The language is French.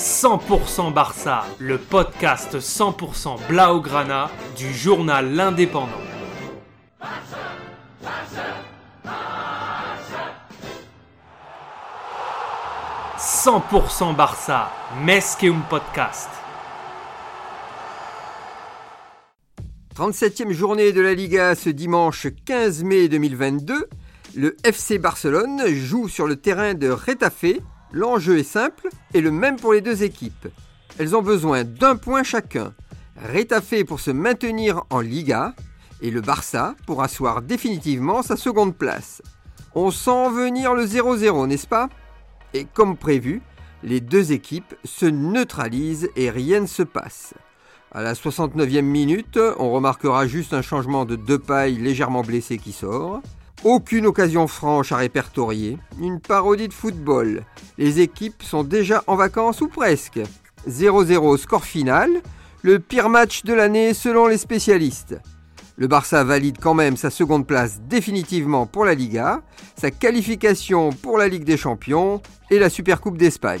100% Barça, le podcast 100% Blaugrana du journal L'Indépendant. 100% Barça, un podcast. 37e journée de la Liga ce dimanche 15 mai 2022. Le FC Barcelone joue sur le terrain de Retafe. L'enjeu est simple et le même pour les deux équipes. Elles ont besoin d'un point chacun. Retafe pour se maintenir en Liga et le Barça pour asseoir définitivement sa seconde place. On sent venir le 0-0, n'est-ce pas? Et comme prévu, les deux équipes se neutralisent et rien ne se passe. À la 69e minute, on remarquera juste un changement de deux pailles légèrement blessé qui sort. Aucune occasion franche à répertorier. Une parodie de football. Les équipes sont déjà en vacances ou presque. 0-0 score final. Le pire match de l'année selon les spécialistes. Le Barça valide quand même sa seconde place définitivement pour la Liga, sa qualification pour la Ligue des Champions et la Supercoupe d'Espagne.